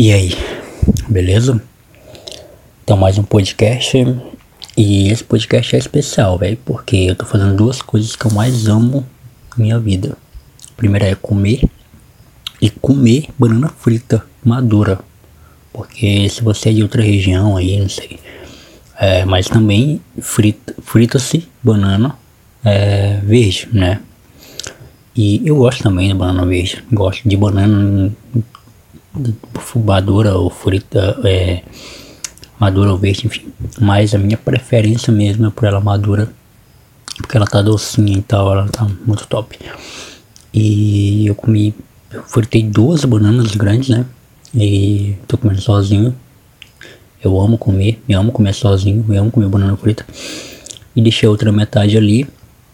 E aí, beleza? Então, mais um podcast. E esse podcast é especial, velho, porque eu tô fazendo duas coisas que eu mais amo na minha vida. A primeira é comer e comer banana frita madura. Porque se você é de outra região aí, não sei. É, mas também frita, frita-se banana é, verde, né? E eu gosto também de banana verde. Gosto de banana madura ou frita, é, madura ou verde, enfim. Mas a minha preferência mesmo é por ela madura, porque ela tá docinha e tal, ela tá muito top. E eu comi, eu fritei duas bananas grandes, né? E tô comendo sozinho. Eu amo comer, me amo comer sozinho, eu amo comer banana frita. E deixei a outra metade ali,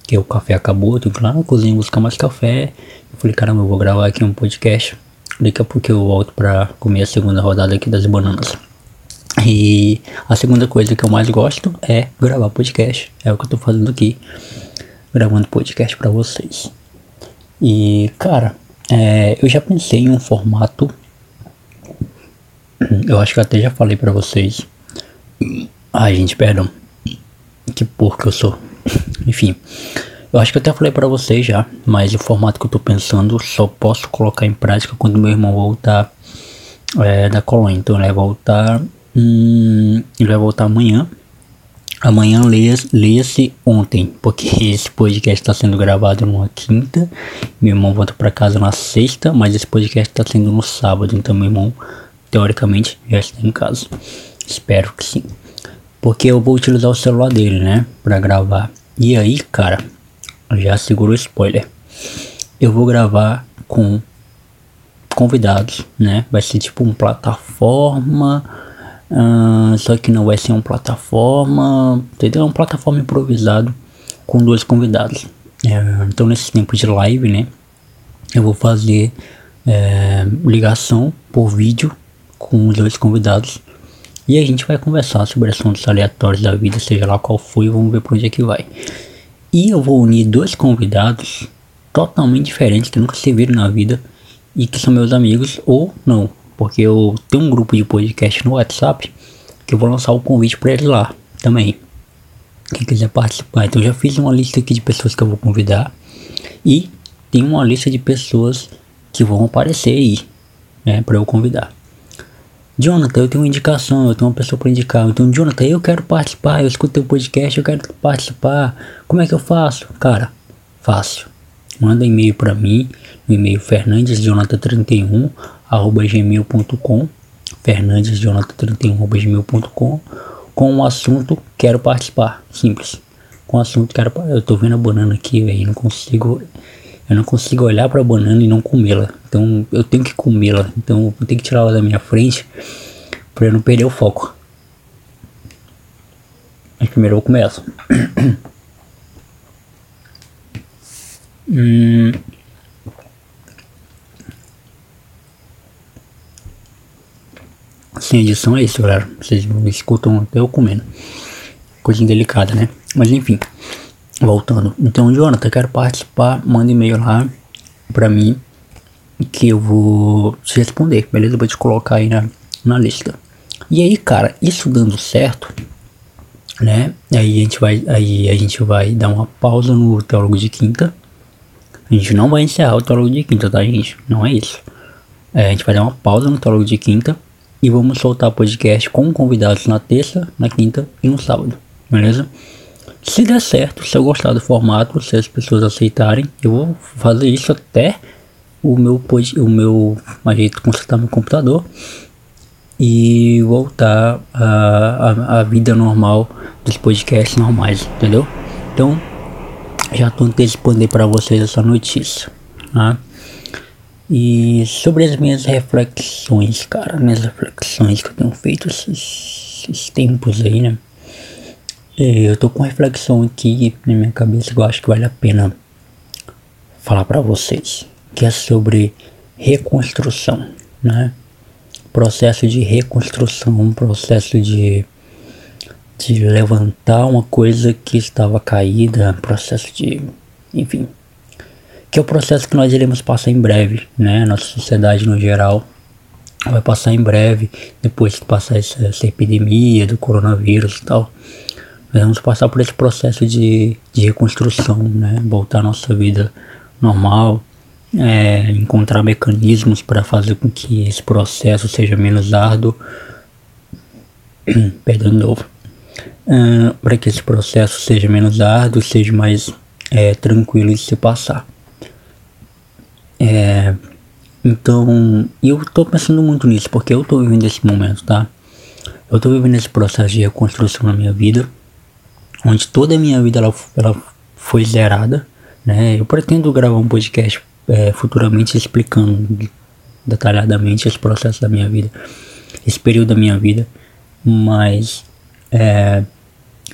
que o café acabou, eu ir lá na cozinha buscar mais café. Eu falei, caramba, eu vou gravar aqui um podcast Daqui a pouco eu volto pra comer a segunda rodada aqui das bananas. E a segunda coisa que eu mais gosto é gravar podcast. É o que eu tô fazendo aqui. Gravando podcast pra vocês. E, cara, é, eu já pensei em um formato. Eu acho que até já falei pra vocês. Ai, gente, perdão. Que porco eu sou. Enfim. Eu acho que eu até falei para vocês já, mas o formato que eu tô pensando só posso colocar em prática quando meu irmão voltar é, da colônia. Então ele vai voltar. Hum, ele vai voltar amanhã. Amanhã leia-se ontem, porque esse podcast está sendo gravado numa quinta. Meu irmão volta para casa na sexta, mas esse podcast está sendo no sábado, então meu irmão teoricamente já está em casa. Espero que sim. Porque eu vou utilizar o celular dele, né, para gravar. E aí, cara, já seguro o spoiler. Eu vou gravar com convidados, né? Vai ser tipo uma plataforma. Uh, só que não vai ser uma plataforma. Entendeu? É uma plataforma improvisado com dois convidados. É, então nesse tempo de live, né? Eu vou fazer é, ligação por vídeo com os dois convidados. E a gente vai conversar sobre assuntos aleatórios da vida, seja lá qual for, e vamos ver para onde é que vai. E eu vou unir dois convidados totalmente diferentes que nunca se viram na vida e que são meus amigos ou não, porque eu tenho um grupo de podcast no WhatsApp que eu vou lançar o convite para eles lá também. Quem quiser participar, então já fiz uma lista aqui de pessoas que eu vou convidar e tem uma lista de pessoas que vão aparecer aí, né, para eu convidar. Jonathan, eu tenho uma indicação, eu tenho uma pessoa para indicar. Então, Jonathan, eu quero participar, eu escuto teu podcast, eu quero participar. Como é que eu faço? Cara, fácil. Manda e-mail para mim, no e-mail fernandesjonathan31 gmail.com fernandesjonathan31 gmail.com com o assunto quero participar. Simples. Com o assunto quero Eu tô vendo a banana aqui, velho, não consigo eu não consigo olhar para a banana e não comê-la. Então eu tenho que comê-la. Então eu tenho que tirar ela da minha frente para eu não perder o foco. Mas primeiro eu essa. hum. Sem edição é isso, galera. Vocês escutam até eu comendo. Coisa delicada, né? Mas enfim. Voltando. Então, Jonathan, quero participar. Manda e-mail lá pra mim que eu vou te responder, beleza? Vou te colocar aí na, na lista. E aí, cara, isso dando certo, né? Aí a gente vai, aí a gente vai dar uma pausa no teólogo de quinta. A gente não vai encerrar o teólogo de quinta, tá, gente? Não é isso. É, a gente vai dar uma pausa no teólogo de quinta e vamos soltar podcast com convidados na terça, na quinta e no sábado, beleza? Se der certo, se eu gostar do formato, se as pessoas aceitarem, eu vou fazer isso até o meu o meu a gente consertar meu computador e voltar à vida normal dos podcasts normais, entendeu? Então, já estou antecipando para vocês essa notícia, tá? E sobre as minhas reflexões, cara, minhas reflexões que eu tenho feito esses, esses tempos aí, né? É, eu tô com uma reflexão aqui na minha cabeça que eu acho que vale a pena falar para vocês, que é sobre reconstrução, né? Processo de reconstrução, um processo de de levantar uma coisa que estava caída, processo de, enfim, que é o processo que nós iremos passar em breve, né? Nossa sociedade no geral vai passar em breve, depois que passar essa, essa epidemia do coronavírus e tal. Vamos passar por esse processo de, de reconstrução, né? Voltar à nossa vida normal, é, encontrar mecanismos para fazer com que esse processo seja menos árduo. Perdão de novo. Uh, para que esse processo seja menos árduo, seja mais é, tranquilo de se passar. É, então, eu tô pensando muito nisso, porque eu tô vivendo esse momento, tá? Eu tô vivendo esse processo de reconstrução na minha vida, onde toda a minha vida ela, ela foi zerada, né? Eu pretendo gravar um podcast é, futuramente explicando detalhadamente esse processo da minha vida, esse período da minha vida, mas é,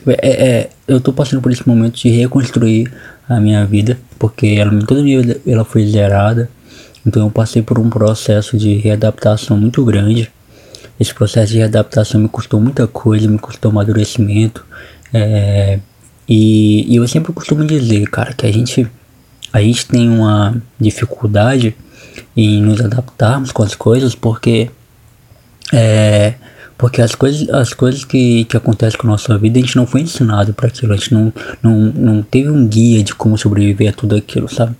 é, é, eu tô passando por esse momento de reconstruir a minha vida, porque ela, toda a minha vida ela foi zerada, então eu passei por um processo de readaptação muito grande. Esse processo de readaptação me custou muita coisa, me custou amadurecimento. É, e, e, eu sempre costumo dizer, cara, que a gente, a gente tem uma dificuldade em nos adaptarmos com as coisas porque é, porque as coisas, as coisas que, que acontecem com a nossa vida a gente não foi ensinado para aquilo, a gente não, não, não teve um guia de como sobreviver a tudo aquilo, sabe?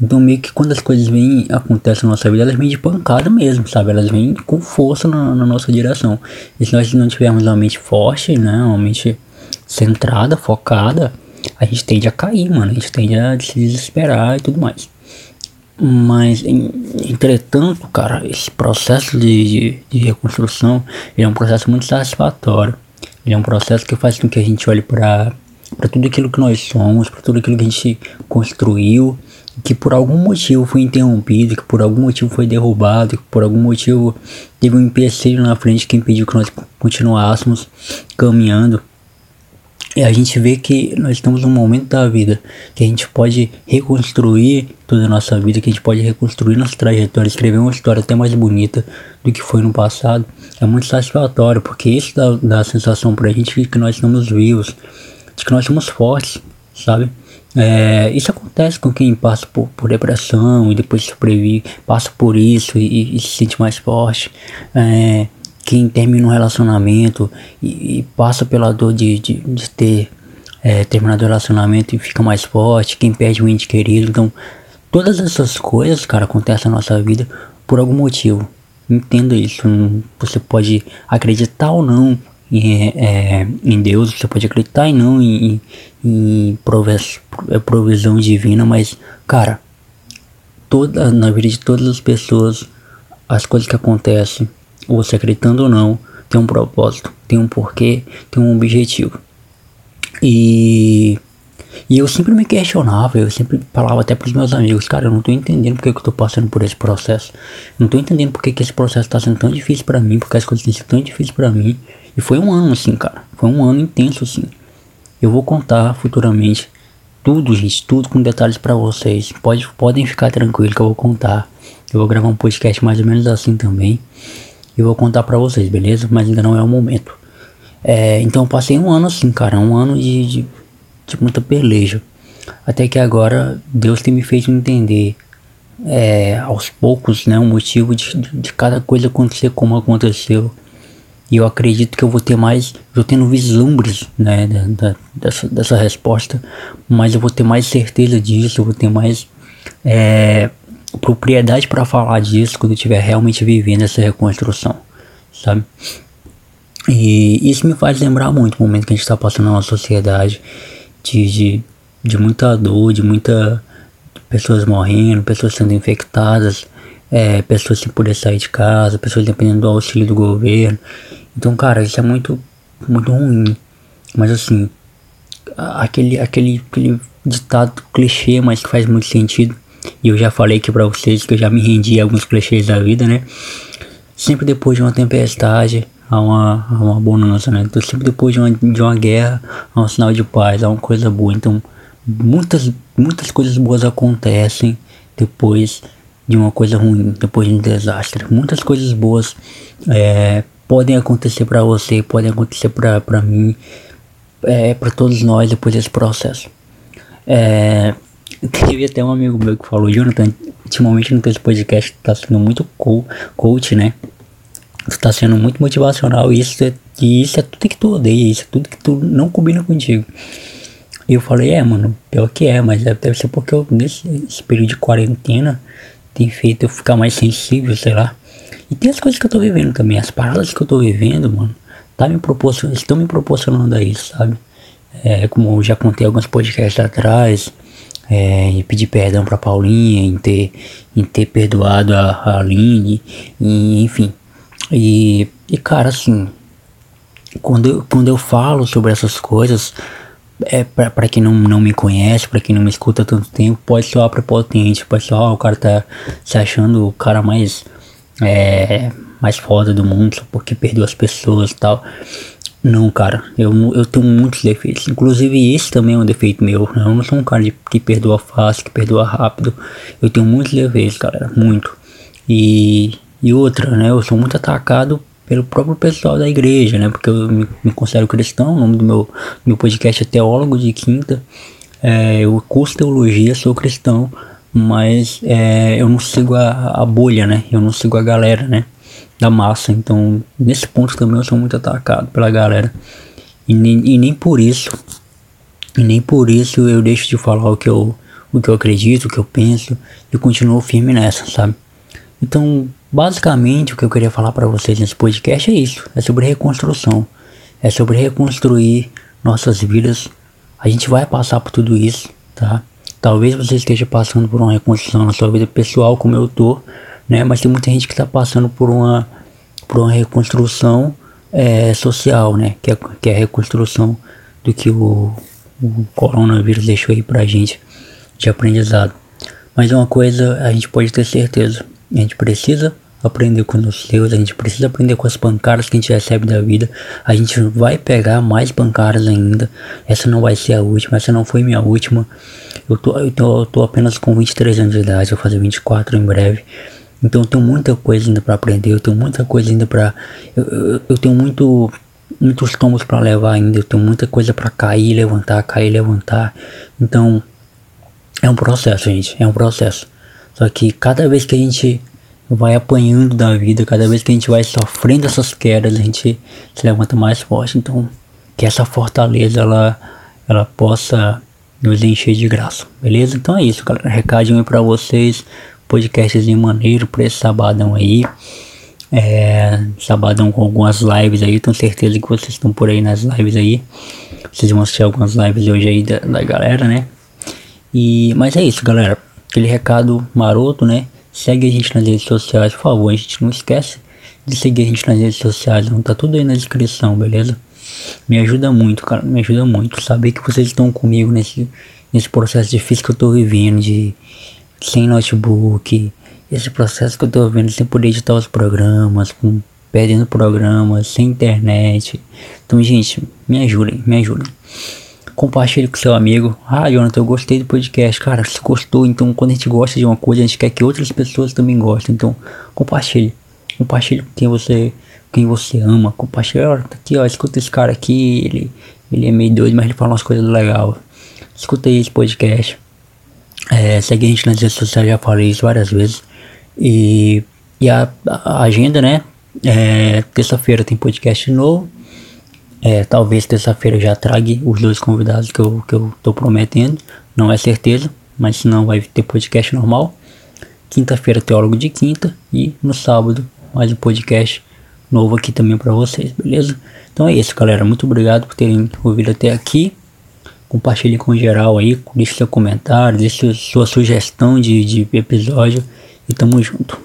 Então meio que quando as coisas vêm, acontecem na nossa vida, elas vêm de pancada mesmo, sabe? Elas vêm com força na, na nossa direção. E se nós não tivermos uma mente forte, né? Uma mente centrada, focada, a gente tende a cair, mano. A gente tende a se desesperar e tudo mais. Mas, entretanto, cara, esse processo de, de, de reconstrução é um processo muito satisfatório. Ele é um processo que faz com que a gente olhe para tudo aquilo que nós somos, para tudo aquilo que a gente construiu que por algum motivo foi interrompido, que por algum motivo foi derrubado, que por algum motivo teve um empecilho na frente que impediu que nós continuássemos caminhando. E a gente vê que nós estamos num momento da vida que a gente pode reconstruir toda a nossa vida, que a gente pode reconstruir nossa trajetória, escrever uma história até mais bonita do que foi no passado. É muito satisfatório, porque isso dá, dá a sensação pra gente de que nós estamos vivos, de que nós somos fortes, sabe? É, isso acontece com quem passa por, por depressão e depois sobrevive, passa por isso e, e, se sente mais forte. É, quem termina um relacionamento e, e, passa pela dor de, de, de ter é, terminado o relacionamento e fica mais forte. Quem perde um ente querido. Então, todas essas coisas, cara, acontecem na nossa vida por algum motivo. Entenda isso. Você pode acreditar ou não em, é, em Deus, você pode acreditar e não em, em é, provisão divina, mas, cara, toda, na vida de todas as pessoas, as coisas que acontecem, você acreditando ou não, tem um propósito, tem um porquê, tem um objetivo. E, e eu sempre me questionava, eu sempre falava até pros meus amigos, cara, eu não tô entendendo porque que eu tô passando por esse processo. Não tô entendendo porque que esse processo tá sendo tão difícil para mim, porque as coisas têm sido tão difíceis para mim. E foi um ano assim, cara. Foi um ano intenso assim. Eu vou contar futuramente tudo, gente, tudo com detalhes para vocês. Pode, podem ficar tranquilos que eu vou contar. Eu vou gravar um podcast mais ou menos assim também. E vou contar para vocês, beleza? Mas ainda não é o momento. É, então eu passei um ano assim, cara. Um ano de, de, de muita peleja. Até que agora Deus tem me feito entender é, aos poucos, né, o motivo de, de cada coisa acontecer como aconteceu. E eu acredito que eu vou ter mais, eu tendo vislumbres, né, da, dessa, dessa resposta, mas eu vou ter mais certeza disso, eu vou ter mais é, propriedade para falar disso quando eu estiver realmente vivendo essa reconstrução, sabe? E isso me faz lembrar muito o momento que a gente está passando na sociedade, de, de, de muita dor, de muita pessoas morrendo, pessoas sendo infectadas, é, pessoas sem poder sair de casa, pessoas dependendo do auxílio do governo. Então, cara, isso é muito, muito ruim. Mas assim, aquele, aquele, aquele ditado clichê, mas que faz muito sentido. E eu já falei aqui pra vocês que eu já me rendi a alguns clichês da vida, né? Sempre depois de uma tempestade, há uma, há uma bonança, né? Então, sempre depois de uma, de uma guerra, há um sinal de paz, há uma coisa boa. Então, muitas, muitas coisas boas acontecem depois de uma coisa ruim, depois de um desastre. Muitas coisas boas é, podem acontecer para você, podem acontecer para mim, é, para todos nós depois desse processo. É, teve até um amigo meu que falou, Jonathan, ultimamente no teu podcast tá sendo muito coach, né? Tu tá sendo muito motivacional e isso é, e isso é tudo que tu odeia, isso é tudo que tu não combina contigo. E eu falei, é, mano, pior que é, mas deve ser porque eu, nesse período de quarentena tem feito eu ficar mais sensível, sei lá. E tem as coisas que eu tô vivendo também, as paradas que eu tô vivendo, mano, tá me proporcionando, estão me proporcionando a isso, sabe? É, como eu já contei alguns podcasts atrás, é, e pedir perdão pra Paulinha, em ter, em ter perdoado a, a Aline, e, enfim. E, e cara, assim, quando quando eu falo sobre essas coisas, é para quem não, não me conhece, para quem não me escuta há tanto tempo, pode soar prepotente, pode soar, o cara tá se achando o cara mais é, mais foda do mundo só porque perdeu as pessoas e tal. Não, cara, eu, eu tenho muitos defeitos. Inclusive, esse também é um defeito meu. Eu não sou um cara de, que perdoa fácil, que perdoa rápido. Eu tenho muitos defeitos, galera, muito. E, e outra, né? Eu sou muito atacado pelo próprio pessoal da igreja, né? Porque eu me, me considero cristão. O nome do meu, meu podcast é Teólogo de Quinta. É, eu curso teologia, sou cristão, mas é, eu não sigo a, a bolha, né? Eu não sigo a galera, né? Da massa. Então, nesse ponto também eu sou muito atacado pela galera. E nem, e nem por isso, e nem por isso eu deixo de falar o que eu, o que eu acredito, o que eu penso, e continuo firme nessa, sabe? Então, basicamente, o que eu queria falar para vocês nesse podcast é isso: é sobre reconstrução, é sobre reconstruir nossas vidas. A gente vai passar por tudo isso, tá? Talvez você esteja passando por uma reconstrução na sua vida pessoal, como eu tô, né? Mas tem muita gente que está passando por uma, por uma reconstrução é, social, né? Que é, que é a reconstrução do que o, o coronavírus deixou aí pra gente de aprendizado. Mas uma coisa a gente pode ter certeza: a gente precisa aprender com os seus, a gente precisa aprender com as pancadas que a gente recebe da vida. A gente vai pegar mais pancadas ainda. Essa não vai ser a última, essa não foi minha última. Eu tô, eu tô, eu tô apenas com 23 anos de idade, vou fazer 24 em breve. Então eu tenho muita coisa ainda para aprender, eu tenho muita coisa ainda para eu, eu, eu, tenho muito muitos tombos para levar ainda, eu tenho muita coisa para cair, levantar, cair, levantar. Então é um processo, gente, é um processo. Só que cada vez que a gente vai apanhando da vida, cada vez que a gente vai sofrendo essas quedas, a gente se levanta mais forte. Então, que essa fortaleza ela, ela possa nos encher de graça, beleza? Então é isso, galera. Recadinho aí pra vocês. Podcastzinho maneiro pra esse sabadão aí. É, sabadão com algumas lives aí. Tenho certeza que vocês estão por aí nas lives aí. Vocês vão assistir algumas lives hoje aí da, da galera, né? E, mas é isso, galera. Aquele recado maroto, né? Segue a gente nas redes sociais, por favor. A gente não esquece de seguir a gente nas redes sociais. Não tá tudo aí na descrição, beleza? Me ajuda muito, cara. Me ajuda muito. Saber que vocês estão comigo nesse, nesse processo difícil que eu tô vivendo de sem notebook. Esse processo que eu tô vivendo sem poder editar os programas, com, perdendo programas, sem internet. Então, gente, me ajudem, me ajudem compartilhe com seu amigo. Ah, Jonathan, eu gostei do podcast. Cara, se gostou, então quando a gente gosta de uma coisa, a gente quer que outras pessoas também gostem. Então, compartilhe. Compartilhe com quem você, quem você ama. Compartilhe, olha, tá aqui, ó, escuta esse cara aqui, ele, ele é meio doido, mas ele fala umas coisas legais. Escuta aí esse podcast. É, segue a gente nas redes sociais, já falei isso várias vezes. E, e a, a agenda, né? É, Terça-feira tem podcast novo. É, talvez terça-feira já traga os dois convidados que eu, que eu tô prometendo. Não é certeza, mas se não vai ter podcast normal. Quinta-feira, teólogo de quinta. E no sábado, mais um podcast novo aqui também para vocês, beleza? Então é isso, galera. Muito obrigado por terem ouvido até aqui. Compartilhe com geral aí, deixe seu comentário, deixe sua sugestão de, de episódio e tamo junto.